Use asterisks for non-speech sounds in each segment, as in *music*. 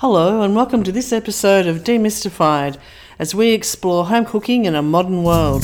Hello, and welcome to this episode of Demystified as we explore home cooking in a modern world.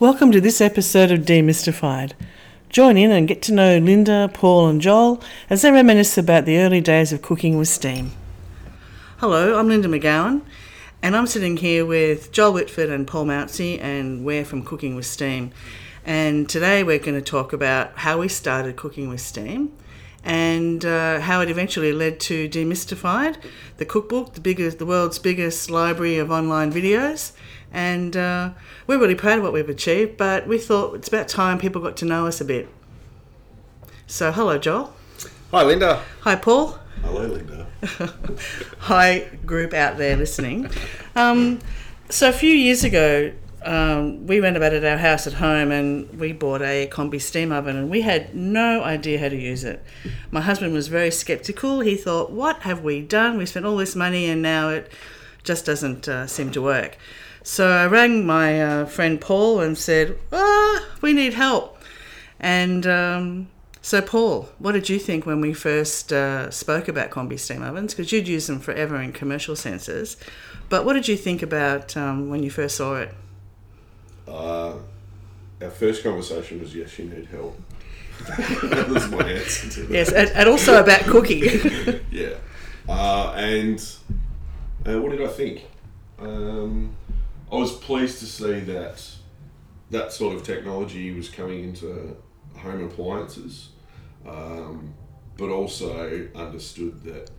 Welcome to this episode of Demystified. Join in and get to know Linda, Paul, and Joel as they reminisce about the early days of cooking with steam. Hello, I'm Linda McGowan, and I'm sitting here with Joel Whitford and Paul Moutsey, and we're from Cooking with Steam. And today we're going to talk about how we started cooking with steam and uh, how it eventually led to Demystified, the cookbook, the biggest, the world's biggest library of online videos. And uh, we're really proud of what we've achieved, but we thought it's about time people got to know us a bit. So, hello, Joel. Hi, Linda. Hi, Paul. Hello, Linda. *laughs* Hi, group out there listening. Um, so, a few years ago, um, we went about at our house at home and we bought a combi steam oven and we had no idea how to use it. My husband was very skeptical. He thought, What have we done? We spent all this money and now it just doesn't uh, seem to work. So I rang my uh, friend Paul and said, ah, We need help. And um, so, Paul, what did you think when we first uh, spoke about combi steam ovens? Because you'd used them forever in commercial senses. But what did you think about um, when you first saw it? Uh, our first conversation was yes, you need help. *laughs* that was my answer to that. Yes, and, and also about cooking. *laughs* Yeah. Uh, and uh, what did I think? Um, I was pleased to see that that sort of technology was coming into home appliances, um, but also understood that it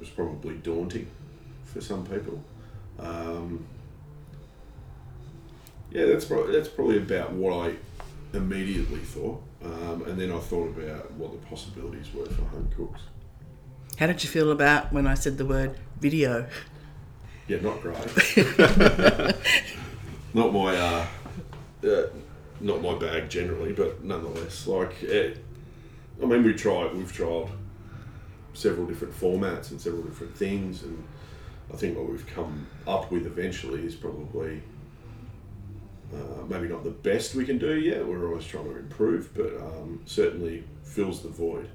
was probably daunting for some people. Um, yeah, that's probably, that's probably about what I immediately thought, um, and then I thought about what the possibilities were for home cooks. How did you feel about when I said the word video? Yeah, not great. *laughs* *laughs* not my uh, uh, not my bag generally, but nonetheless, like it, I mean, we tried. We've tried several different formats and several different things, and I think what we've come up with eventually is probably uh, maybe not the best we can do yet. We're always trying to improve, but um, certainly fills the void.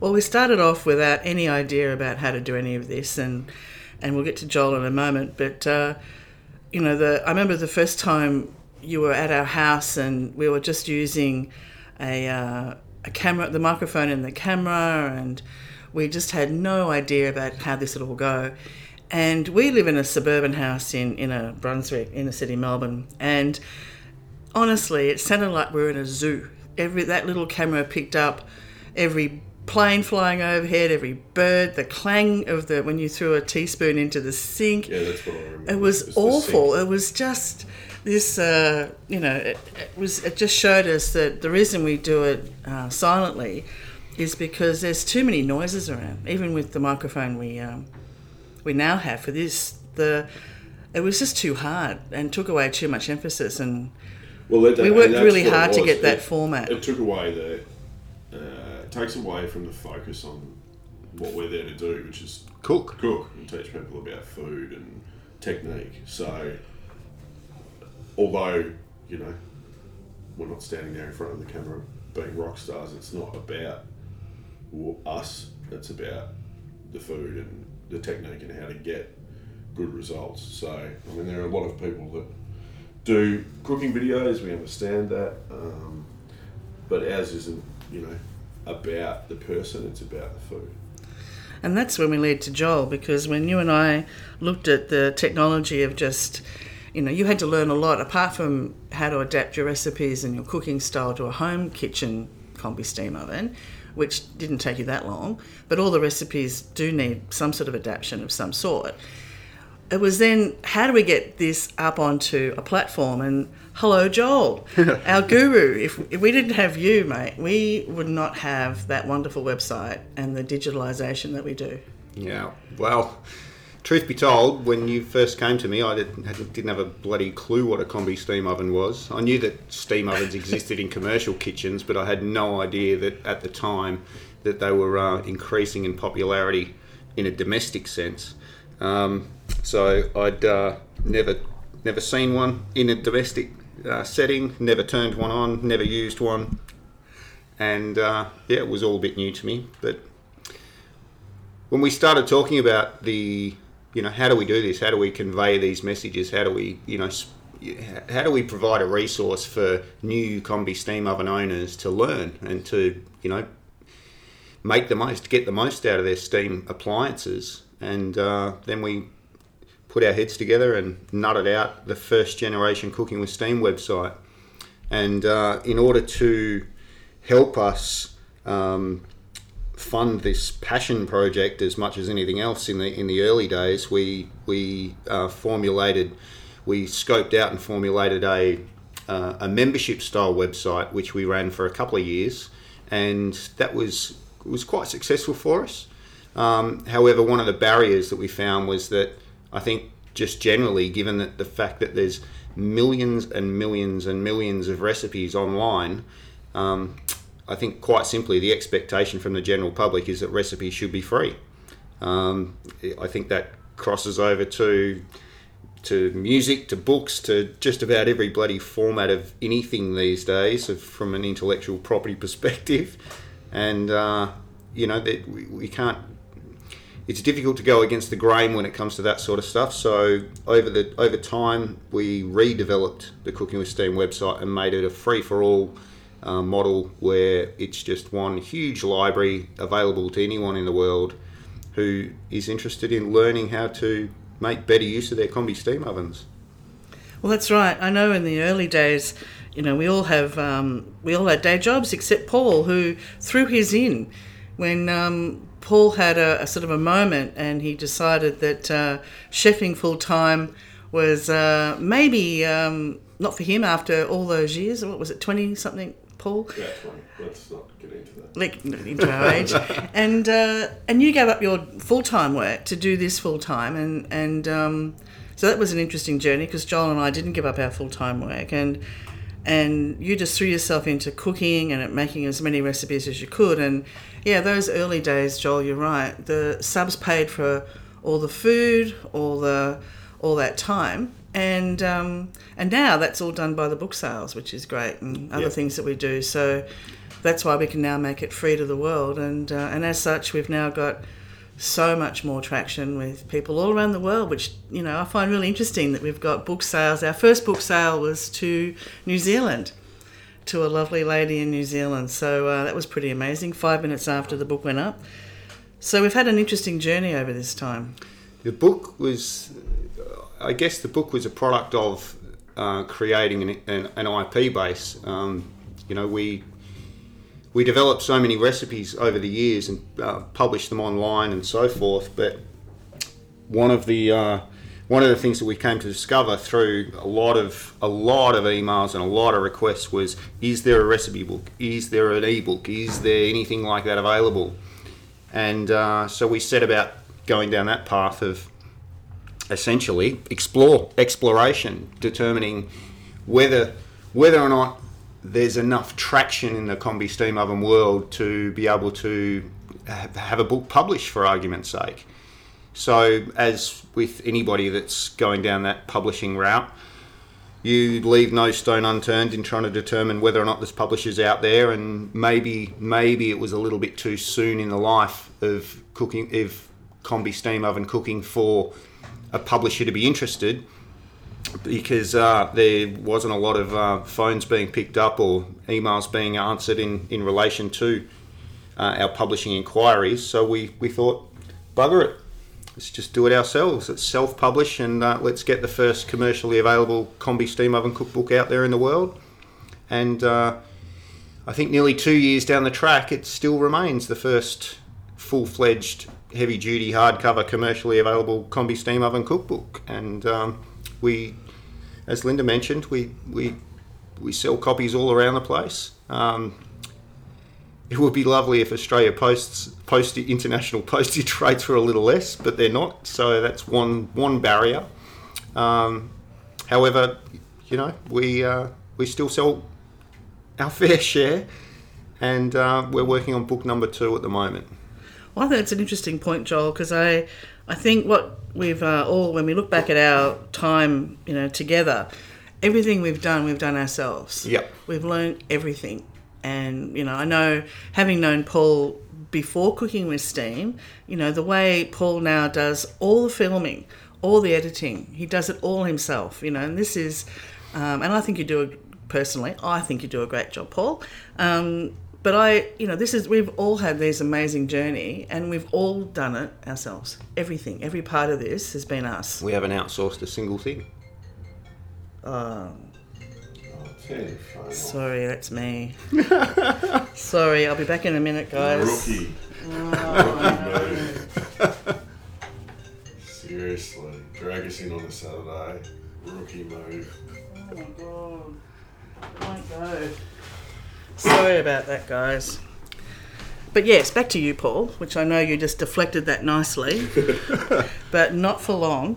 Well, we started off without any idea about how to do any of this, and and we'll get to Joel in a moment. But uh, you know, the I remember the first time you were at our house, and we were just using a uh, a camera, the microphone and the camera, and we just had no idea about how this would all go. And we live in a suburban house in in a Brunswick, in inner city Melbourne, and honestly, it sounded like we were in a zoo. Every that little camera picked up every plane flying overhead, every bird, the clang of the when you threw a teaspoon into the sink. Yeah, that's what I remember. It was It's the awful. It was just this, uh, you know, it, it was. It just showed us that the reason we do it uh, silently is because there's too many noises around. Even with the microphone we um, we now have for this, the it was just too hard and took away too much emphasis. And Well, that, we worked that's really hard to was. get that It- format. It took away the, uh, takes away from the focus on what we're there to do, which is Cook. cook and teach people about food and technique. So, although you know we're not standing there in front of the camera being rock stars, it's not about us. It's about the food and the technique and how to get good results. So, I mean, there are a lot of people that do cooking videos. We understand that, um, but ours isn't. You know, about the person. It's about the food. And that's when we led to Joel because when you and I looked at the technology of just, you know, you had to learn a lot apart from how to adapt your recipes and your cooking style to a home kitchen combi steam oven, which didn't take you that long, but all the recipes do need some sort of adaptation of some sort. It was then how do we get this up onto a platform and hello Joel, *laughs* our guru. If, if we didn't have you, mate, we would not have that wonderful website and the digitalization that we do. Yeah. Well, truth be told, when you first came to me, I didn't, didn't have a bloody clue what a combi steam oven was. I knew that steam ovens existed in commercial kitchens, but I had no idea that at the time that they were uh, increasing in popularity in a domestic sense. Um, so I'd uh, never never seen one in a domestic uh, setting, never turned one on, never used one, and uh, yeah, it was all a bit new to me. But when we started talking about the, you know, how do we do this? How do we convey these messages? How do we, you know, how do we provide a resource for new combi steam oven owners to learn and to, you know, make the most, get the most out of their steam appliances? And uh, then we put our heads together and nutted out the first generation Cooking with Steam website. And uh, in order to help us um, fund this passion project as much as anything else in the in the early days, we we uh, formulated, we scoped out and formulated a uh, a membership style website which we ran for a couple of years, and that was was quite successful for us. Um, however, one of the barriers that we found was that I think just generally, given that the fact that there's millions and millions and millions of recipes online, um, I think quite simply the expectation from the general public is that recipes should be free. Um, I think that crosses over to to music, to books, to just about every bloody format of anything these days, from an intellectual property *laughs* perspective. And uh, you know that we, we can't it's difficult to go against the grain when it comes to that sort of stuff. So over the over time, we redeveloped the Cooking with Steam website and made it a free for all uh, model where it's just one huge library available to anyone in the world who is interested in learning how to make better use of their combi steam ovens. Well, that's right. I know in the early days, you know, we all have um, we all had day jobs except Paul, who threw his in when um, Paul had a, a, sort of a moment and he decided that uh, chefing full time was uh, maybe um, not for him after all those years. What was it, 20 something, Paul? Yeah, 20. Let's not get into that. Like, into our age. and, uh, and you gave up your full time work to do this full time. And, and um, so that was an interesting journey because Joel and I didn't give up our full time work. And and you just threw yourself into cooking and making as many recipes as you could. And yeah, those early days, Joel, you're right. The subs paid for all the food, all the all that time, and um, and now that's all done by the book sales, which is great, and other yep. things that we do. So that's why we can now make it free to the world, and uh, and as such, we've now got so much more traction with people all around the world, which you know I find really interesting that we've got book sales. Our first book sale was to New Zealand, to a lovely lady in New Zealand. So uh, that was pretty amazing. Five minutes after the book went up. So we've had an interesting journey over this time. The book was, I guess, the book was a product of uh, creating an, an, an, IP base. Um, you know, we we developed so many recipes over the years and uh, published them online and so forth. But one of the uh, one of the things that we came to discover through a lot of a lot of emails and a lot of requests was: Is there a recipe book? Is there an ebook? Is there anything like that available? And uh, so we set about going down that path of essentially explore exploration, determining whether whether or not there's enough traction in the combi steam oven world to be able to have a book published for argument's sake. So, as with anybody that's going down that publishing route, you leave no stone unturned in trying to determine whether or not there's publishers out there, and maybe maybe it was a little bit too soon in the life of cooking, of combi steam oven cooking for a publisher to be interested because uh, there wasn't a lot of uh, phones being picked up or emails being answered in, in relation to uh, our publishing inquiries. So we, we thought, bugger it, let's just do it ourselves. Let's self publish and uh, let's get the first commercially available combi steam oven cookbook out there in the world. And uh, I think nearly two years down the track, it still remains the first full fledged, heavy duty, hardcover, commercially available combi steam oven cookbook. And um, we, as Linda mentioned, we we we sell copies all around the place. Um, it would be lovely if Australia posts post international *laughs* postage rates were a little less, but they're not. So that's one one barrier. Um, however, you know we uh, we still sell our *laughs* fair share, and uh, we're working on book number two at the moment. Well, I think it's an interesting point, Joel, because I I think what we've uh, all, when we look back at our time, you know, together, everything we've done, we've done ourselves. Yep. We've learned everything. And, you know, I know having known Paul before cooking with steam, you know, the way Paul now does all the filming, all the editing, he does it all himself, you know, and this is, um, and I think you do, a, personally, I think you do a great job, Paul. Um, but I, you know, this is, we've all had this amazing journey and we've all done it ourselves. Everything, every part of this has been us. We haven't outsourced a single thing. Um, Oh, turn your phone off. sorry, that's me. sorry, I'll be back in a minute, guys. Rookie. Rookie *laughs* move. Seriously, drag us in on a Saturday. Rookie move. Oh my god. My god. Sorry about that, guys. But yes, back to you, Paul, which I know you just deflected that nicely, *laughs* but not for long.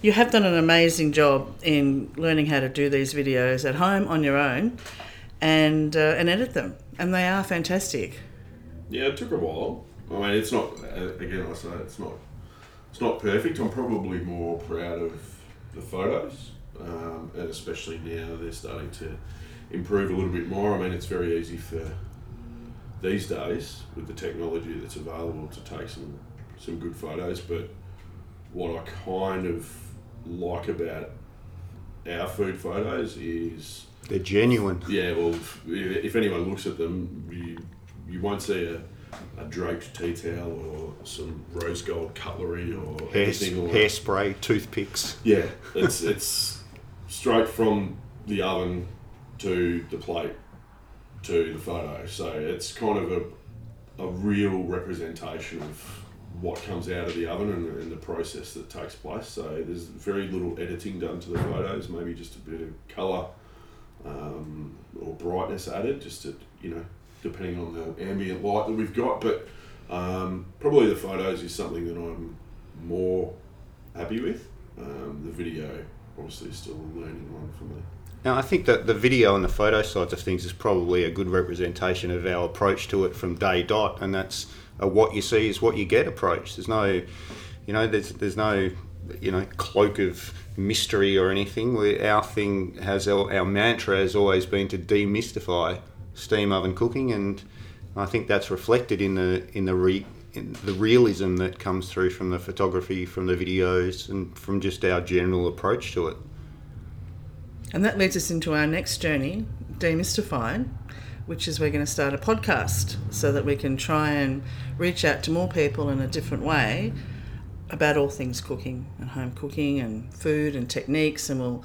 You have done an amazing job in learning how to do these videos at home on your own and, uh, and edit them. And they are fantastic. Yeah, it took a while. I mean, it's not. uh, Again, I say it's not. It's not perfect. I'm probably more proud of the photos, um, and especially now they're starting to improve a little bit more. I mean, it's very easy for these days with the technology that's available to take some some good photos. But what I kind of like about our food photos is They're genuine. yeah, well, if, if anyone looks at them, you, you won't see a, a draped tea towel or some rose gold cutlery or Hair, anything. Like hairspray, toothpicks. Yeah, it's it's straight from the oven to the plate to the photo. So it's kind of a, a real representation of what comes out of the oven and, and the process that takes place. So there's very little editing done to the photos, maybe just a bit of colour um, or brightness added, just to, you know, depending on the ambient light that we've got. But um, probably the photos is something that I'm more happy with. Um, the video, obviously, is still a learning one for me. Now, I think that the video and the photo sides of things is probably a good representation of our approach to it from day dot, and that's a what you see is what you get approach. There's no, you know, there's there's no, you know, cloak of mystery or anything. We, our thing has our, our mantra has always been to demystify steam oven cooking, and I think that's reflected in the in the re, in the realism that comes through from the photography, from the videos, and from just our general approach to it. And that leads us into our next journey, Demystified, which is we're going to start a podcast so that we can try and reach out to more people in a different way about all things cooking and home cooking and food and techniques. And we'll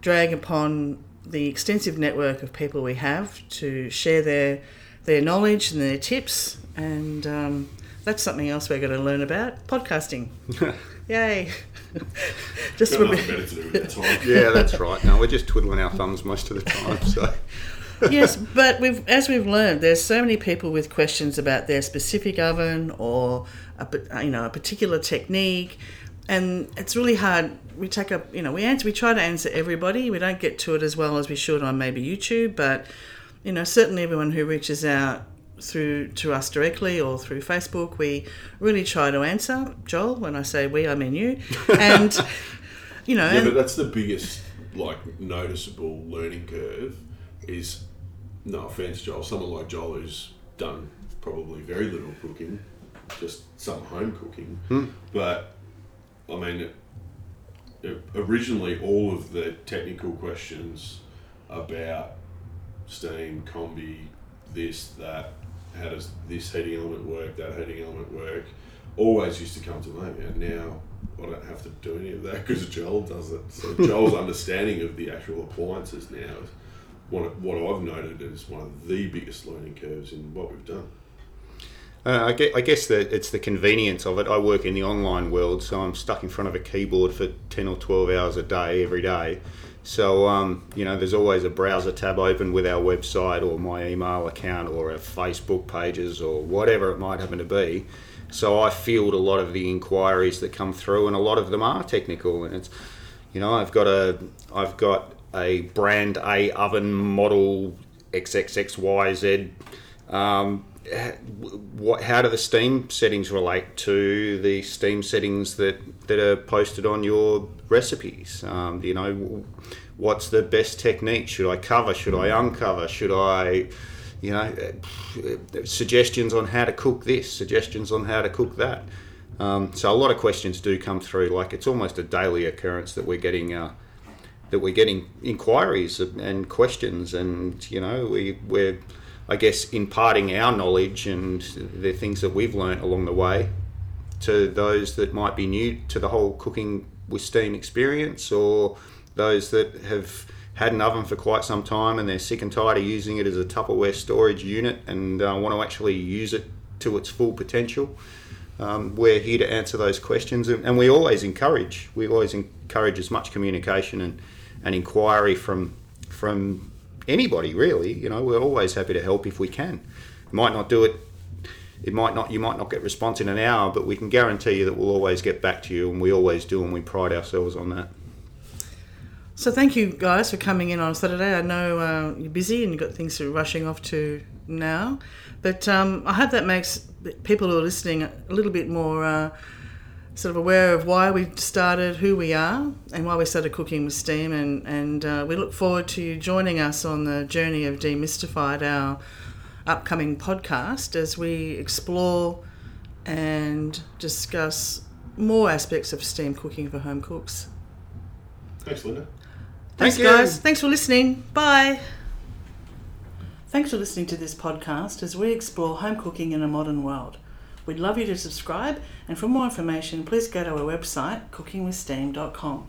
drag upon the extensive network of people we have to share their, their knowledge and their tips. And um, that's something else we're going to learn about podcasting. *laughs* Yay! *laughs* Just Got for nothing better to do with the *laughs* time. Yeah, that's right. No, we're just twiddling our thumbs most of the time. So, yes, but we've as we've learned, there's so many people with questions about their specific oven or a, you know a particular technique, and it's really hard. We take up, you know, we answer, we try to answer everybody. We don't get to it as well as we should on maybe YouTube, but you know, certainly everyone who reaches out through to us directly or through Facebook, we really try to answer. Joel, when I say we, I mean you, and *laughs* you know, Yeah, and- but that's the biggest, like, noticeable learning curve is, no offense, Joel, someone like Joel who's done probably very little cooking, just some home cooking. Hmm. But, I mean, originally all of the technical questions about steam, combi, this, that, how does this heating element work, that heating element work, always used to come to me. And now I don't have to do any of that because Joel does it. So *laughs* Joel's understanding of the actual appliances now is one of, what I've noted is one of the biggest learning curves in what we've done. uh, I, guess, I guess that it's the convenience of it. I work in the online world, so I'm stuck in front of a keyboard for 10 or 12 hours a day, every day. So, um, you know, there's always a browser tab open with our website or my email account or our Facebook pages or whatever it might happen to be. So I field a lot of the inquiries that come through, and a lot of them are technical. And it's, you know, I've got a, I've got a brand A oven model XXXYZ. Um, what, how do the steam settings relate to the steam settings that, that are posted on your recipes? Um, you know, what's the best technique? Should I cover? Should I uncover? Should I, you know, uh, suggestions on how to cook this, suggestions on how to cook that. Um, so a lot of questions do come through. Like it's almost a daily occurrence that we're getting uh, that we're getting inquiries and questions, and you know we we're I guess imparting our knowledge and the things that we've learnt along the way to those that might be new to the whole cooking with steam experience or those that have had an oven for quite some time and they're sick and tired of using it as a Tupperware storage unit and uh, want to actually use it to its full potential. Um, we're here to answer those questions and, and, we always encourage we always encourage as much communication and, and inquiry from from anybody really you know we're always happy to help if we can might not do it it might not you might not get response in an hour but we can guarantee you that we'll always get back to you and we always do and we pride ourselves on that so thank you guys for coming in on Saturday. I know uh, you're busy and you've got things to rushing off to now, but um, I hope that makes people who are listening a little bit more uh, sort of aware of why we started, who we are, and why we started cooking with steam. And and uh, we look forward to you joining us on the journey of demystified, our upcoming podcast, as we explore and discuss more aspects of steam cooking for home cooks. Thanks, Linda. Thanks, Thank guys. Thanks for listening. Bye. Thanks for listening to this podcast as we explore home cooking in a modern world. We'd love you to subscribe, and for more information, please go to our website, cookingwithsteam.com.